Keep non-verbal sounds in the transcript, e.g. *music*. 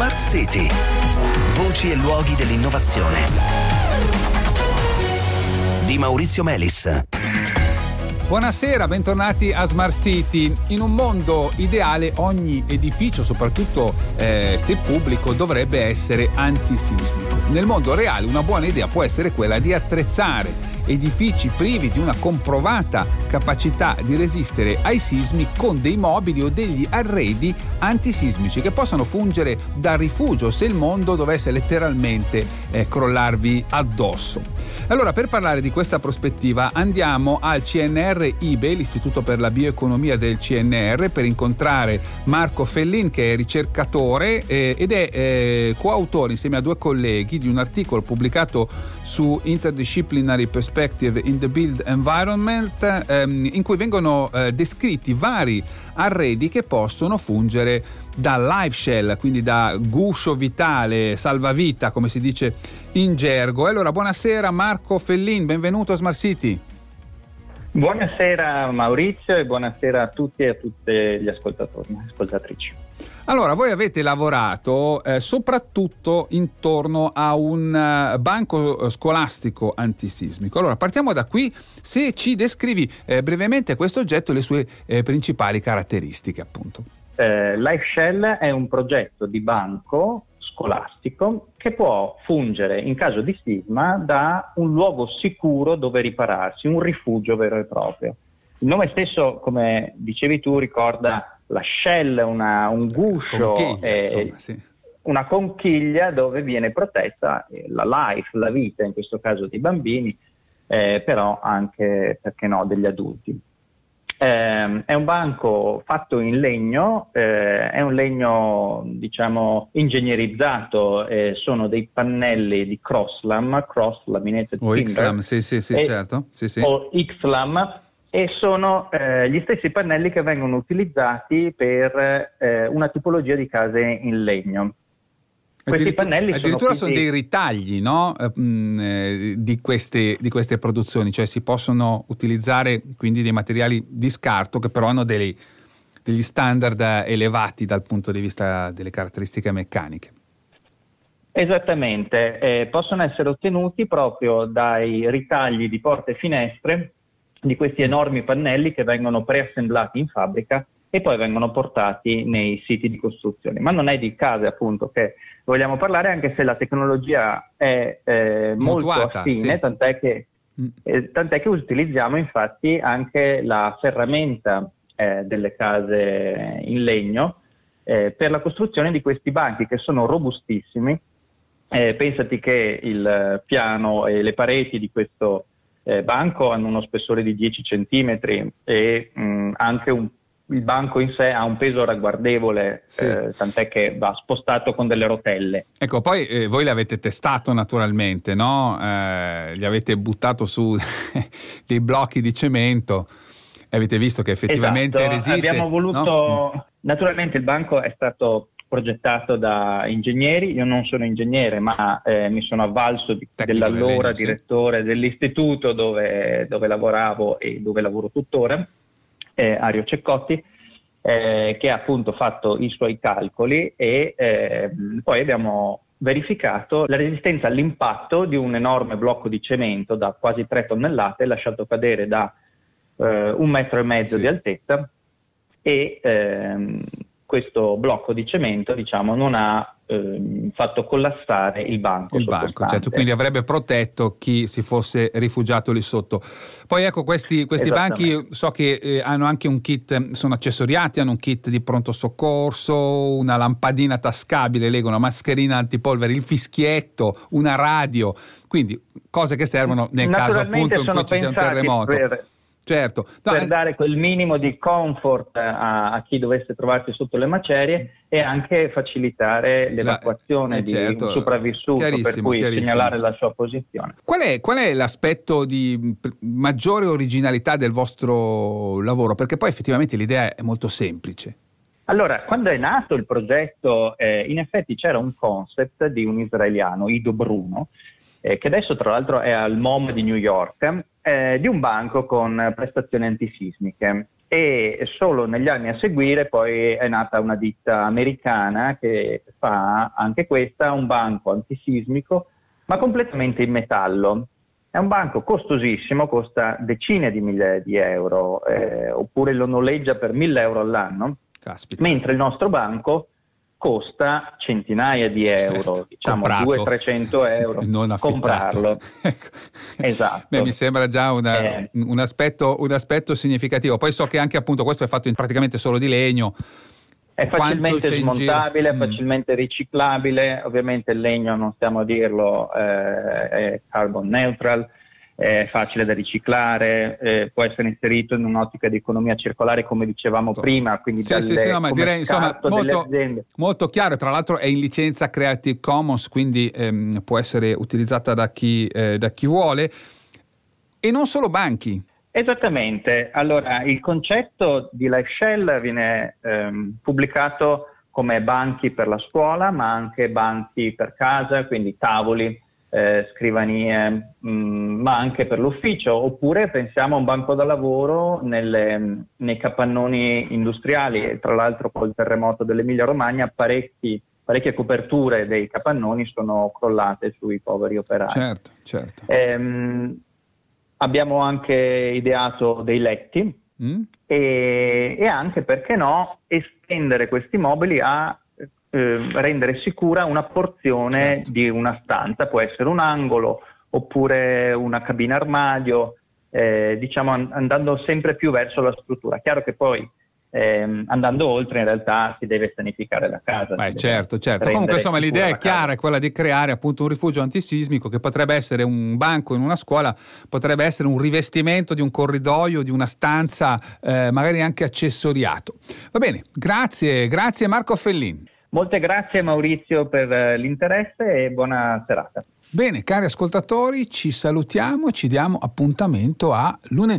Smart City. Voci e luoghi dell'innovazione. Di Maurizio Melis. Buonasera, bentornati a Smart City. In un mondo ideale ogni edificio, soprattutto eh, se pubblico, dovrebbe essere antisismico. Nel mondo reale una buona idea può essere quella di attrezzare edifici privi di una comprovata capacità di resistere ai sismi con dei mobili o degli arredi antisismici che possano fungere da rifugio se il mondo dovesse letteralmente eh, crollarvi addosso. Allora, per parlare di questa prospettiva andiamo al CNR IBE, l'Istituto per la Bioeconomia del CNR, per incontrare Marco Fellin che è ricercatore eh, ed è eh, coautore insieme a due colleghi di un articolo pubblicato su Interdisciplinary Perspective in the Build Environment ehm, in cui vengono eh, descritti vari arredi che possono fungere da life shell, quindi da guscio vitale, salvavita, come si dice in gergo. E allora, buonasera Marco Fellin, benvenuto a Smart City. Buonasera Maurizio e buonasera a tutti e a tutte gli ascoltatori e ascoltatrici. Allora, voi avete lavorato eh, soprattutto intorno a un uh, banco eh, scolastico antisismico. Allora, partiamo da qui. Se ci descrivi eh, brevemente questo oggetto e le sue eh, principali caratteristiche, appunto. Eh, Life Shell è un progetto di banco scolastico che può fungere in caso di sisma da un luogo sicuro dove ripararsi, un rifugio vero e proprio. Il nome stesso, come dicevi tu, ricorda la shell, una, un guscio, eh, insomma, sì. una conchiglia dove viene protetta la life, la vita, in questo caso dei bambini, eh, però anche, perché no, degli adulti. Eh, è un banco fatto in legno, eh, è un legno diciamo ingegnerizzato, eh, sono dei pannelli di Crosslam, Cross Laminated o Xlam, sì, sì, sì, certo. Sì, sì. o Xlam, e sono eh, gli stessi pannelli che vengono utilizzati per eh, una tipologia di case in legno. Questi pannelli addirittura sono, sono dei ritagli no? eh, di, queste, di, queste, produzioni, cioè si possono utilizzare quindi dei materiali di scarto che però hanno dei, degli standard elevati dal punto di vista delle caratteristiche meccaniche. Esattamente, eh, possono essere ottenuti proprio dai ritagli di porte e finestre di questi enormi pannelli che vengono preassemblati in fabbrica e poi vengono portati nei siti di costruzione. Ma non è di case appunto che vogliamo parlare, anche se la tecnologia è eh, molto Mutuata, affine, sì. tant'è, che, mm. eh, tant'è, che, utilizziamo infatti anche la ferramenta eh, delle case in legno eh, per la costruzione di questi banchi che sono robustissimi. Eh, pensati che il piano e le pareti di questo eh, banco hanno uno spessore di 10 cm e mh, anche un, il banco in sé ha un peso ragguardevole, sì. eh, tant'è che va spostato con delle rotelle. Ecco, poi eh, voi l'avete testato naturalmente, no? Eh, gli avete buttato su *laughs* dei blocchi di cemento e avete visto che effettivamente esatto. resiste. Abbiamo voluto, no? naturalmente il banco è stato progettato da ingegneri, io non sono ingegnere ma eh, mi sono avvalso di, dell'allora legno, direttore sì. dell'istituto dove, dove, lavoravo e dove lavoro tuttora, eh, Ario Ceccotti, eh, che ha appunto fatto i suoi calcoli e ehm, poi abbiamo verificato la resistenza all'impatto di un enorme blocco di cemento da quasi 3 tonnellate lasciato cadere da eh, un metro e mezzo sì. di altezza e ehm, questo blocco di cemento diciamo, non ha ehm, fatto collassare il banco. Il banco, certo, quindi avrebbe protetto chi si fosse rifugiato lì sotto. Poi ecco, questi, questi banchi so che eh, hanno anche un kit, sono accessoriati, hanno un kit di pronto soccorso, una lampadina tascabile, leggo una mascherina antipolvere, il fischietto, una radio, quindi cose che servono nel caso appunto in cui ci sia un terremoto. Per certo. No, per eh, dare quel minimo di comfort a, a, chi dovesse trovarsi sotto le macerie e anche facilitare l'evacuazione eh, certo. di un sopravvissuto, per cui segnalare la sua posizione. Qual è, qual è l'aspetto di maggiore originalità del vostro lavoro? Perché poi effettivamente l'idea è molto semplice. Allora, quando è nato il progetto, eh, in effetti c'era un concept di un israeliano, Ido Bruno, eh, che adesso tra l'altro è al MOM di New York, eh, di un banco con prestazioni antisismiche. e solo negli anni a seguire poi è nata una ditta americana che fa anche questa un banco antisismico ma completamente in metallo. È un banco costosissimo, costa decine di migliaia di euro, eh, oppure lo noleggia per mille euro all'anno, Caspita. mentre il nostro banco costa centinaia di euro, certo, diciamo 200-300 euro, *laughs* non comprarlo. *laughs* ecco. Esatto. Beh, mi sembra già una, eh. un, aspetto, un, aspetto, significativo. Poi so che anche appunto questo è fatto in, praticamente solo di legno. È facilmente smontabile, è mm. facilmente riciclabile, ovviamente il legno, non stiamo a dirlo, eh, è carbon neutral, è facile da riciclare, eh, può essere inserito in un'ottica di economia circolare come dicevamo sì. prima, quindi sì, dalle, sì, sì, no, ma direi insomma molto, molto, chiaro, tra l'altro è in licenza Creative Commons, quindi ehm, può essere utilizzata da chi, eh, da chi vuole e non solo banchi. Esattamente, allora il concetto di Life Shell viene ehm, pubblicato come banchi per la scuola, ma anche banchi per casa, quindi tavoli eh, scrivanie, mh, mm, ma anche per l'ufficio, oppure pensiamo a un banco da lavoro nelle, nei capannoni industriali, tra l'altro col terremoto dell'Emilia Romagna parecchie coperture dei capannoni sono crollate sui poveri operai. Certo, certo. Ehm, abbiamo anche ideato dei letti mm. e, e anche, perché no, estendere questi mobili a eh, rendere sicura una porzione certo. di una stanza, può essere un angolo oppure una cabina armadio, eh, diciamo an- andando sempre più verso la struttura. Chiaro che poi ehm, andando oltre in realtà si deve sanificare la casa. Beh, certo, certo. Comunque insomma l'idea è chiara, è quella di creare appunto un rifugio antisismico che potrebbe essere un banco in una scuola, potrebbe essere un rivestimento di un corridoio, di una stanza, eh, magari anche accessoriato. Va bene, grazie, grazie Marco Fellini. Molte grazie Maurizio per eh, l'interesse e buona serata. Bene, cari ascoltatori, ci salutiamo e ci diamo appuntamento a lunedì.